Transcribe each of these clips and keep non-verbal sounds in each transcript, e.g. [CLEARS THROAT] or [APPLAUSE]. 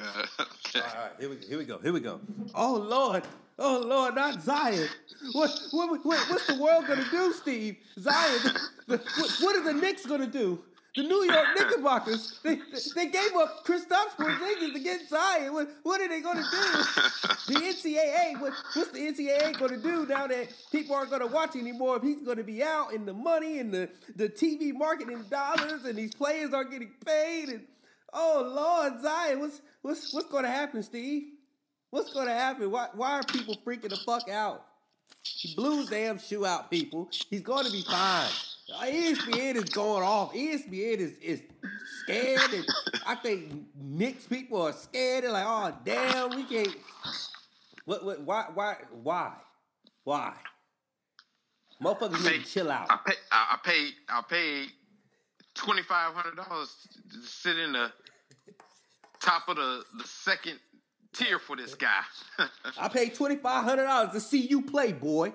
All right, here we, here we go. Here we go. Oh Lord, oh Lord, not Zion. What, what, what what's the world gonna do, Steve? Zion. The, the, what, what are the Knicks gonna do? The New York Knickerbockers. They, they gave up Kristaps Porzingis to get Zion. What, what are they gonna do? [LAUGHS] The NCAA. What, what's the NCAA gonna do now that people aren't gonna watch anymore? If he's gonna be out and the money and the the TV marketing dollars and these players aren't getting paid and Oh Lord, Zion, what's what's what's gonna happen, Steve? What's gonna happen? Why why are people freaking the fuck out? He blew his damn shoe out, people. He's gonna be fine. ESPN is going off. ESPN is is scared, and I think Knicks people are scared. They're like, oh damn, we can't. What what why why why why? Motherfuckers need to chill out. I pay. I, I paid. I paid twenty five hundred dollars to sit in the top of the the second tier for this guy. [LAUGHS] I paid twenty five hundred dollars to see you play, boy.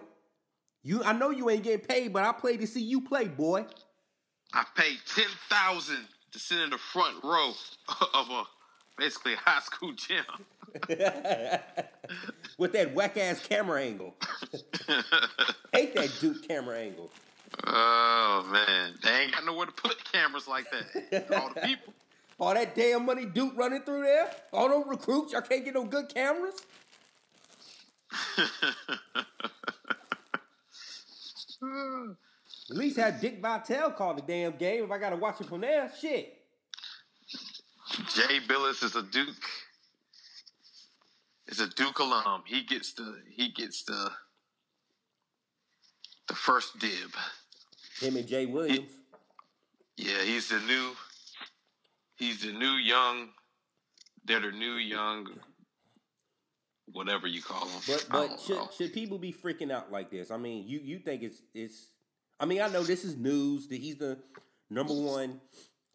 You, I know you ain't getting paid, but I play to see you play, boy. I paid ten thousand to sit in the front row [LAUGHS] of a basically high school gym. [LAUGHS] With that whack ass camera angle. Hate that Duke camera angle. Oh man, they ain't got nowhere to put cameras like that. All the people. [LAUGHS] All that damn money Duke running through there. All those recruits, y'all can't get no good cameras. [LAUGHS] At least have Dick Vitale call the damn game. If I gotta watch it from there, shit. Jay Bilas is a Duke. Is a Duke alum. He gets the he gets the the first dib. Him and Jay Williams. Yeah, he's the new he's the new young they're the new young whatever you call them. But but should, know. should people be freaking out like this? I mean, you you think it's it's. I mean, I know this is news that he's the number one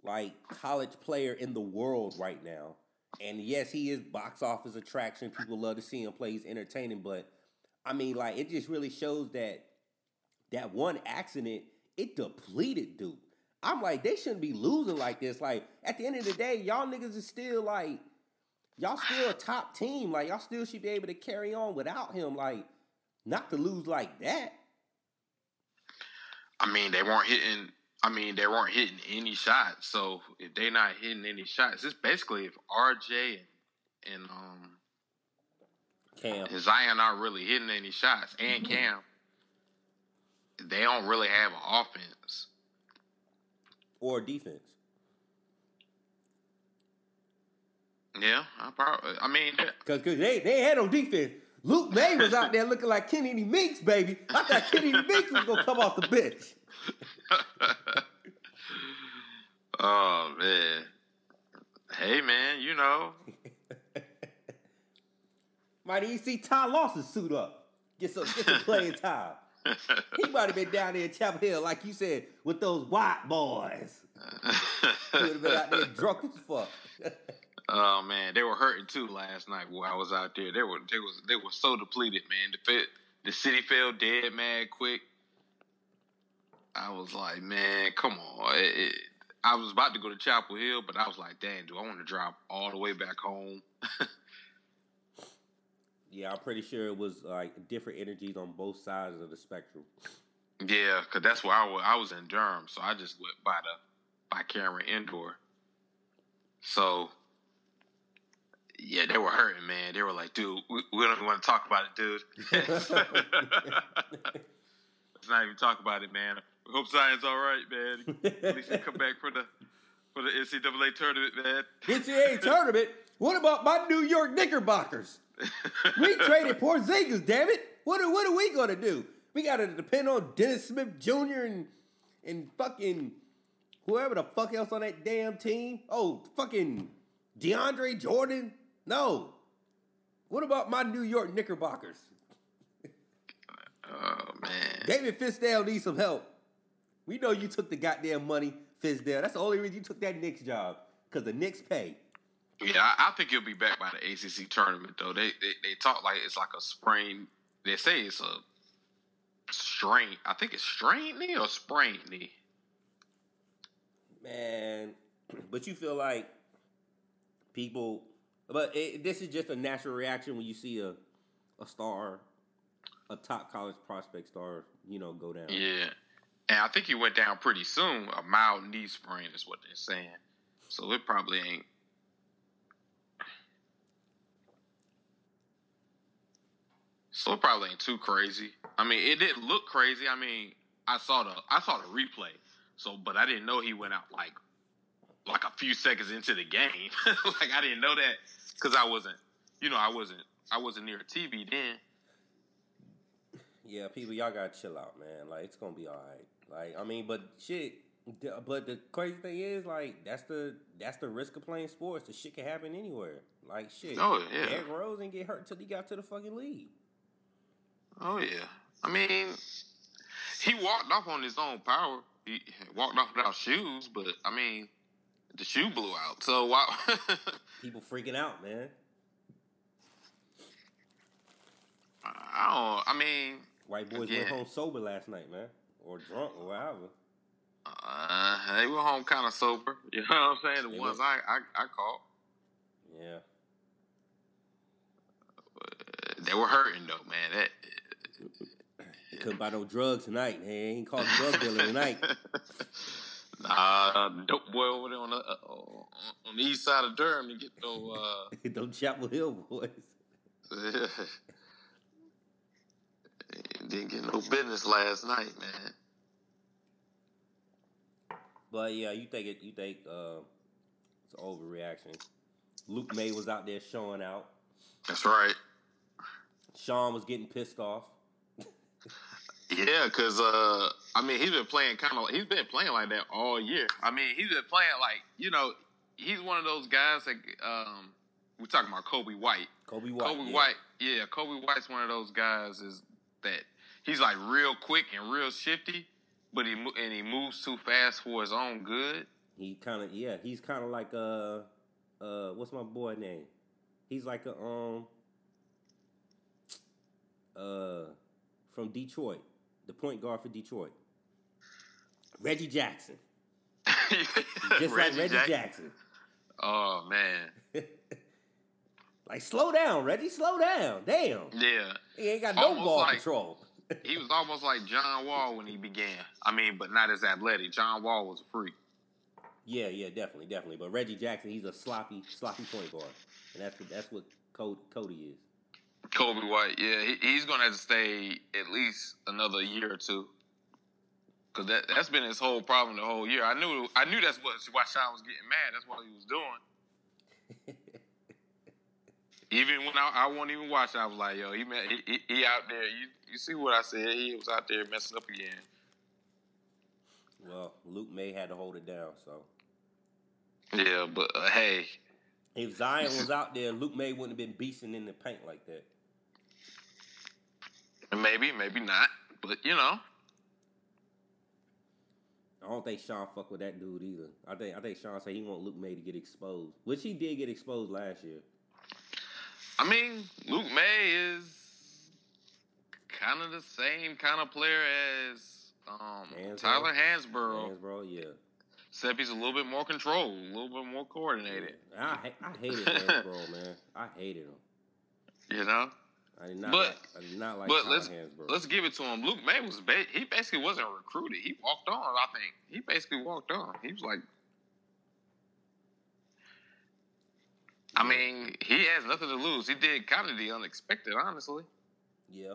like college player in the world right now, and yes, he is box office attraction. People love to see him play. He's entertaining, but I mean, like it just really shows that that one accident it depleted Duke. I'm like, they shouldn't be losing like this. Like at the end of the day, y'all niggas is still like y'all still a top team. Like y'all still should be able to carry on without him. Like not to lose like that. I mean, they weren't hitting. I mean, they weren't hitting any shots. So if they're not hitting any shots, it's basically if RJ and, and um Cam. and Zion aren't really hitting any shots, and Cam, they don't really have an offense. Or defense. Yeah, I probably. I mean, Cause, cause they, they had no defense. Luke Maye was out there looking like Kenny Meeks, baby. I thought Kenny Meeks was gonna come off the bench. [LAUGHS] oh man. Hey man, you know, [LAUGHS] Might even see Ty Lawson suit up. Get some get some playing time. [LAUGHS] He might have been down there in Chapel Hill, like you said, with those white boys. He would have been out there drunk as fuck. [LAUGHS] oh man, they were hurting too last night while I was out there. They were they was they were so depleted, man. The fit, the city fell dead mad quick. I was like, man, come on. It- it- I was about to go to Chapel Hill, but I was like, damn, do I want to drive all the way back home? [LAUGHS] Yeah, I'm pretty sure it was like different energies on both sides of the spectrum. Yeah, cause that's where I was. I was in Durham, so I just went by the by Cameron Indoor. So yeah, they were hurting, man. They were like, dude, we, we don't even want to talk about it, dude. [LAUGHS] [LAUGHS] Let's not even talk about it, man. We hope Zion's all right, man. At least he come back for the for the NCAA tournament, man. NCAA tournament. [LAUGHS] What about my New York Knickerbockers? [LAUGHS] We traded Porzingis, damn it. What are, what are we gonna do? We gotta depend on Dennis Smith Jr. and and fucking whoever the fuck else on that damn team. Oh, fucking DeAndre Jordan. No. What about my New York Knickerbockers? Oh man. David Fizdale needs some help. We know you took the goddamn money, Fizdale. That's the only reason you took that Knicks job. Because the Knicks pay. Yeah, I, I think he'll be back by the ACC tournament though. They they, they talk like it's like a sprain. They say it's a strain. I think it's strained knee or sprained knee. Man, [CLEARS THROAT] but you feel like people But it, this is just a natural reaction when you see a a star, a top college prospect star, you know, go down. Yeah. And I think he went down pretty soon. A mild knee sprain is what they're saying. So it probably ain't. So it probably ain't too crazy. I mean, it didn't look crazy. I mean, I saw the I saw the replay. So, but I didn't know he went out like like a few seconds into the game. [LAUGHS] like I didn't know that because I wasn't, you know, I wasn't I wasn't near a TV then. Yeah, people, y'all gotta chill out, man. Like it's gonna be all right. Like I mean, but shit. But the crazy thing is, like that's the that's the risk of playing sports. The shit can happen anywhere. Like shit. Oh, yeah. Derrick Rose didn't get hurt until he got to the fucking league. Oh yeah. I mean, he walked off on his own power. He walked off without shoes, but I mean, the shoe blew out. So wow. [LAUGHS] People freaking out, man. I don't. I mean, White boys Yeah. went home sober last night, man, or drunk, or whatever. uh, they were home kind of sober. [LAUGHS] You know what I'm saying? The They ones. I, I I caught, Yeah. they were hurting though, man. That. Couldn't buy no drugs tonight. He ain't called a drug dealer tonight. [LAUGHS] Nah, dope boy over there on the uh, on the east side of Durham to get no. Uh, [LAUGHS] Them Chapel Hill boys. [LAUGHS] Didn't get no business last night, man. But yeah, you think it? You think uh, it's an overreaction? Luke Maye was out there showing out. That's right. Sean was getting pissed off. Yeah, cause uh, I mean, he's been playing kind of. He's been playing like that all year. I mean, he's been playing like you know, he's one of those guys that um, we're talking about Coby White. Coby White. Coby yeah. White, yeah, Coby White's one of those guys is that he's like real quick and real shifty, but he and he moves too fast for his own good. He kind of yeah. He's kind of like uh uh what's my boy name? He's like a um uh from Detroit, the point guard for Detroit, Reggie Jackson. [LAUGHS] Just like Reggie Jack- Jackson. Oh man, [LAUGHS] Like slow down, Reggie. Slow down. Damn. yeah. He ain't got no Almost ball like- control. [LAUGHS] He was almost like John Wall when he began. I mean, but not as athletic. John Wall was a freak. Yeah, yeah, definitely, definitely. But Reggie Jackson, he's a sloppy, sloppy point guard, and that's what that's what Cody, Cody is. Coby White, yeah, he, he's gonna have to stay at least another year or two. Cause that that's been his whole problem the whole year. I knew I knew that's what why Sean was getting mad. That's what he was doing. [LAUGHS] Even when I, I won't even watch, I was like, yo, he, he, he he out there. You you see what I said? He was out there messing up again. Well, Luke Maye had to hold it down. So Yeah, but uh, hey, if Zion was out there, Luke Maye wouldn't have been beasting in the paint like that. maybe maybe not, but you know, I don't think Sean fuck with that dude either. I think I think Sean said he want Luke Maye to get exposed, which he did get exposed last year. I mean, Luke Maye is kind of the same kind of player as um, Hansbrough? Tyler Hansbrough, Hands, bro, yeah. He's a little bit more controlled, a little bit more coordinated. I I hated Hansbrough, [LAUGHS] man. I hated him. You know, I did not. But- like, I did not like but let's Hansbrough. let's give it to him. Luke Maye was ba- he basically wasn't recruited. He walked on. I think he basically walked on. He was like. I mean, he has nothing to lose. He did kind of the unexpected, honestly. yeah.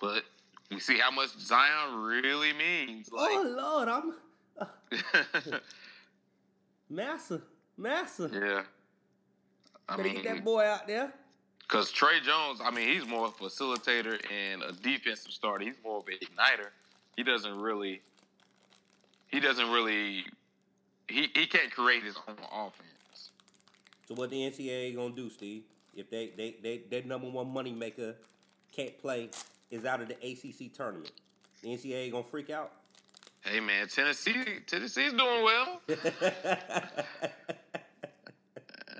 But we see how much Zion really means. Like, oh Lord, I'm uh, [LAUGHS] massa, massa. yeah. I Better get that boy out there. because Tre Jones, I mean, he's more of a facilitator and a defensive starter. He's more of an igniter. He doesn't really. He doesn't really. He he can't create his own offense. So what the NCAA gonna do, Steve? If they they they their number one money maker can't play, is out of the ACC tournament. The NCAA gonna freak out. Hey man, Tennessee Tennessee's doing well. [LAUGHS]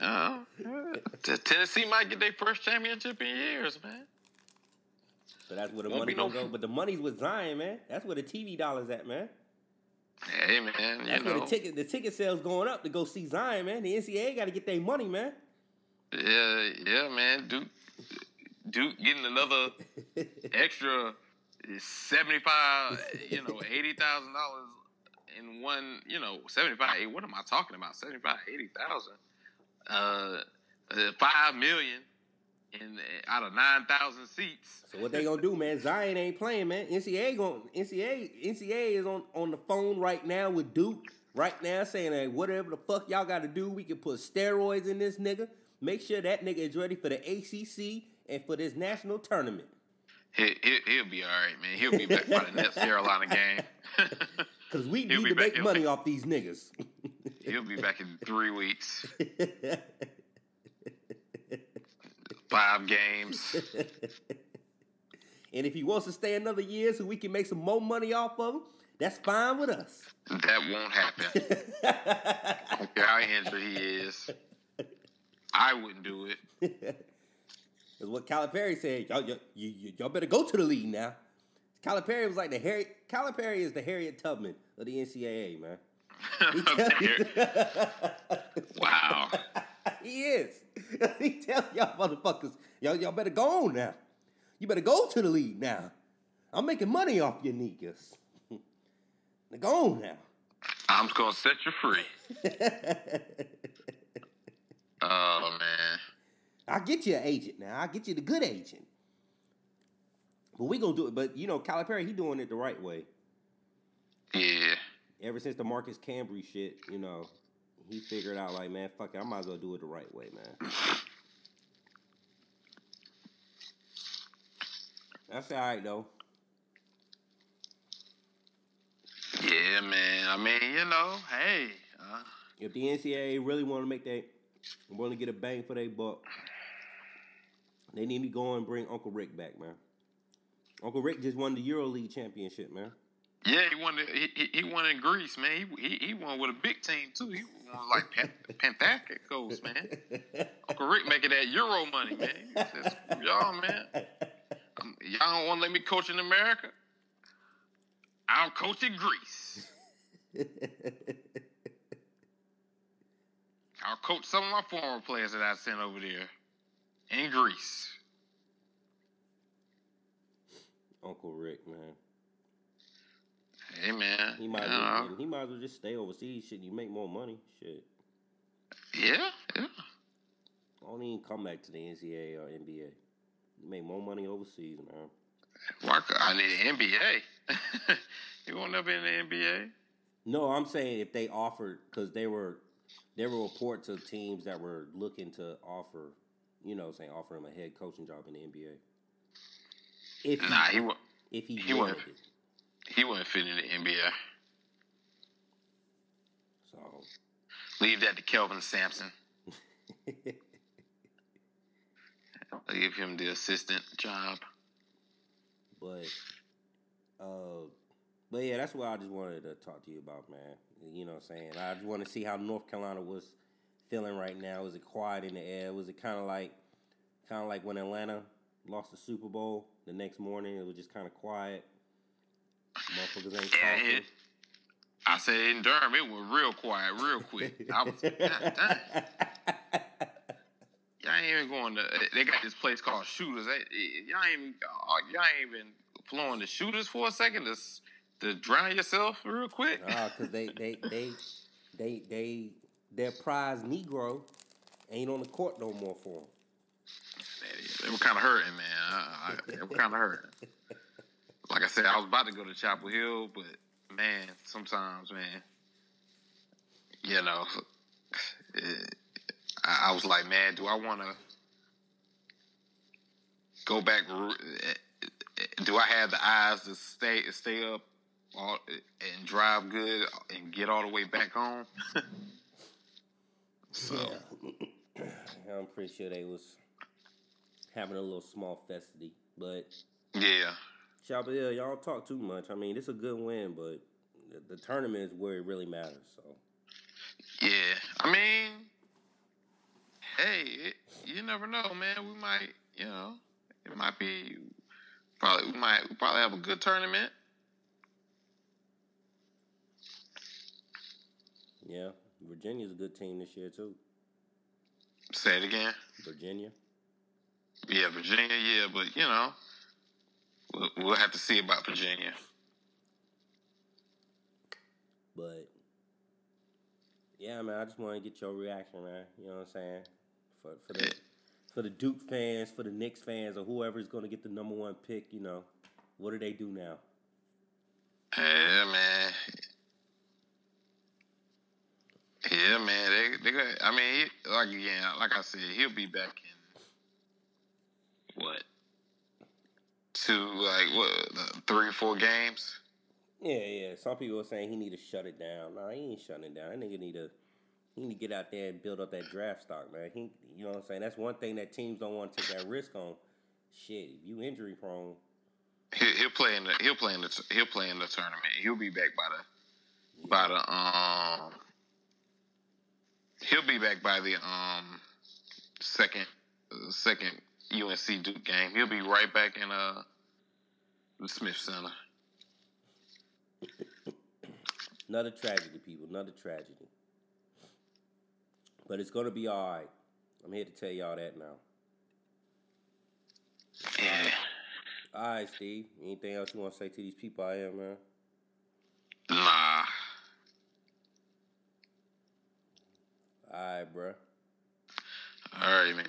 Uh, Tennessee might get their first championship in years, man. so that's where the Won't money gonna go. But the money's with Zion, man. That's where the TV dollars at, man. Hey man, That's know. where the ticket the ticket sales going up to go see Zion, man. The NCAA got to get their money, man. Yeah, yeah, man. Duke, Duke getting another [LAUGHS] extra seventy five, you know, [LAUGHS] eighty thousand dollars in one, you know, seventy five. What am I talking about? Seventy five, eighty thousand. Uh, uh, five million in out of nine thousand seats. So what they gonna do, man? Zion ain't playing, man. NCAA going NCAA NCAA is on on the phone right now with Duke right now saying that whatever the fuck y'all got to do, we can put steroids in this nigga. Make sure that nigga is ready for the ACC and for this national tournament. He, he, he'll be all right, man. He'll be back by the next Carolina game. [LAUGHS] Cause we He'll need to back make money off these niggas. he'll be back in three weeks. [LAUGHS] Five games. and if he wants to stay another year so we can make some more money off of him, that's fine with us. That won't happen. I don't care how injured he is. I wouldn't do it. [LAUGHS] What Calipari said. Y'all, y'all, you- y'all better go to the league now. Calipari was like the Harry. Calipari is the Harriet Tubman of the NCAA, man. [LAUGHS] Wow. [LAUGHS] he is. [LAUGHS] he tell y'all motherfuckers, y'all, y'all better go on now. You better go to the league now. I'm making money off your niggas. go on now. I'm just gonna set you free. Oh man. I'll get you an agent now. I'll get you the good agent. But we gonna do it. But you know, Calipari, he doing it the right way. Yeah. Ever since the Marcus Camby shit, you know, he figured out like, man, fuck it, I might as well do it the right way, man. That's all right though. Yeah, man. I mean, you know, hey. Uh, If the NCAA really want to make that, want to get a bang for their buck, they need to go and bring Uncle Rick back, man. Uncle Rick just won the EuroLeague championship, man. yeah, he won. He, he, he won in Greece, man. He, he he won with a big team too. He won like Pan, Panthakos, man. Uncle Rick making that Euro money, man. Says, y'all, man. Um, y'all don't want to let me coach in America. I'll coach in Greece. [LAUGHS] I'll coach some of my former players that I sent over there in Greece. Uncle Rick, man. Hey, man. He might, you well, he might as well just stay overseas. Shit, you make more money. Shit, Yeah, yeah. I don't even come back to the NCAA or NBA. You make more money overseas, man. Why I need an NBA. [LAUGHS] you won't never in the NBA. No, I'm saying if they offered because they were there were reports of teams that were looking to offer, you know, saying offer him a head coaching job in the NBA. If he, Nah, he wa- if he, he wouldn't. it, he wouldn't fit in the NBA. so Leave that to Kelvin Sampson. [LAUGHS] Give him the assistant job. but uh, but yeah, that's what I just wanted to talk to you about, man. You know, what I'm saying I just want to see how North Carolina was feeling right now. Was it quiet in the air? Was it kind of like kind of like when Atlanta lost the Super Bowl the next morning? It was just kind of quiet. Motherfuckers ain't Yeah, talking. it- I said in Durham, it was real quiet, real quick. I was, God. Y'all ain't even going to. They got this place called Shooters. They, y'all ain't even. uh, Y'all ain't even flowing the shooters for a second to to drown yourself real quick. Nah, cause they they they they they their prize Negro ain't on the court no more for them. They, they were kind of hurting, man. I, I, they were kind of hurting. Like I said, I was about to go to Chapel Hill, but man, sometimes, man, you know, it, I, I was like, man, do I want to go back? Do I have the eyes to stay stay up all, and drive good and get all the way back home? [LAUGHS] so Yeah. I'm pretty sure they was having a little small festivity, but yeah, Chapel Hill, y'all talk too much. I mean, it's a good win, but the, the tournament is where it really matters. So Yeah, I mean, hey, it, you never know, man. We might, you know, it might be probably we might we probably have a good tournament. Yeah, Virginia's a good team this year too. Say it again. Virginia. Yeah, Virginia. Yeah, but you know, we'll, we'll have to see about Virginia. But yeah, man, I just want to get your reaction, man. You know what I'm saying? For for the for the Duke fans, for the Knicks fans, or whoever's going to get the number one pick, you know, what do they do now? Yeah, man. Yeah, man. They, they got, I mean, he, like yeah, like I said, he'll be back in what two, like what, three, four games. Yeah, yeah. Some people are saying he need to shut it down. Nah, he ain't shutting it down. That nigga need to he need to get out there and build up that draft stock, man. He, you know what I'm saying? That's one thing that teams don't want to take that risk on. Shit, if you injury prone, he, he'll play in the he'll play in the he'll play in the tournament. He'll be back by the by the um he'll be back by the um second uh, second UNC Duke game. He'll be right back in uh the Smith Center. Another tragedy, people. Another tragedy. But it's gonna be all right. I'm here to tell y'all that now. Yeah. All right, Steve. Anything else you want to say to these people out here, man? Nah. All right, bruh. All right, man.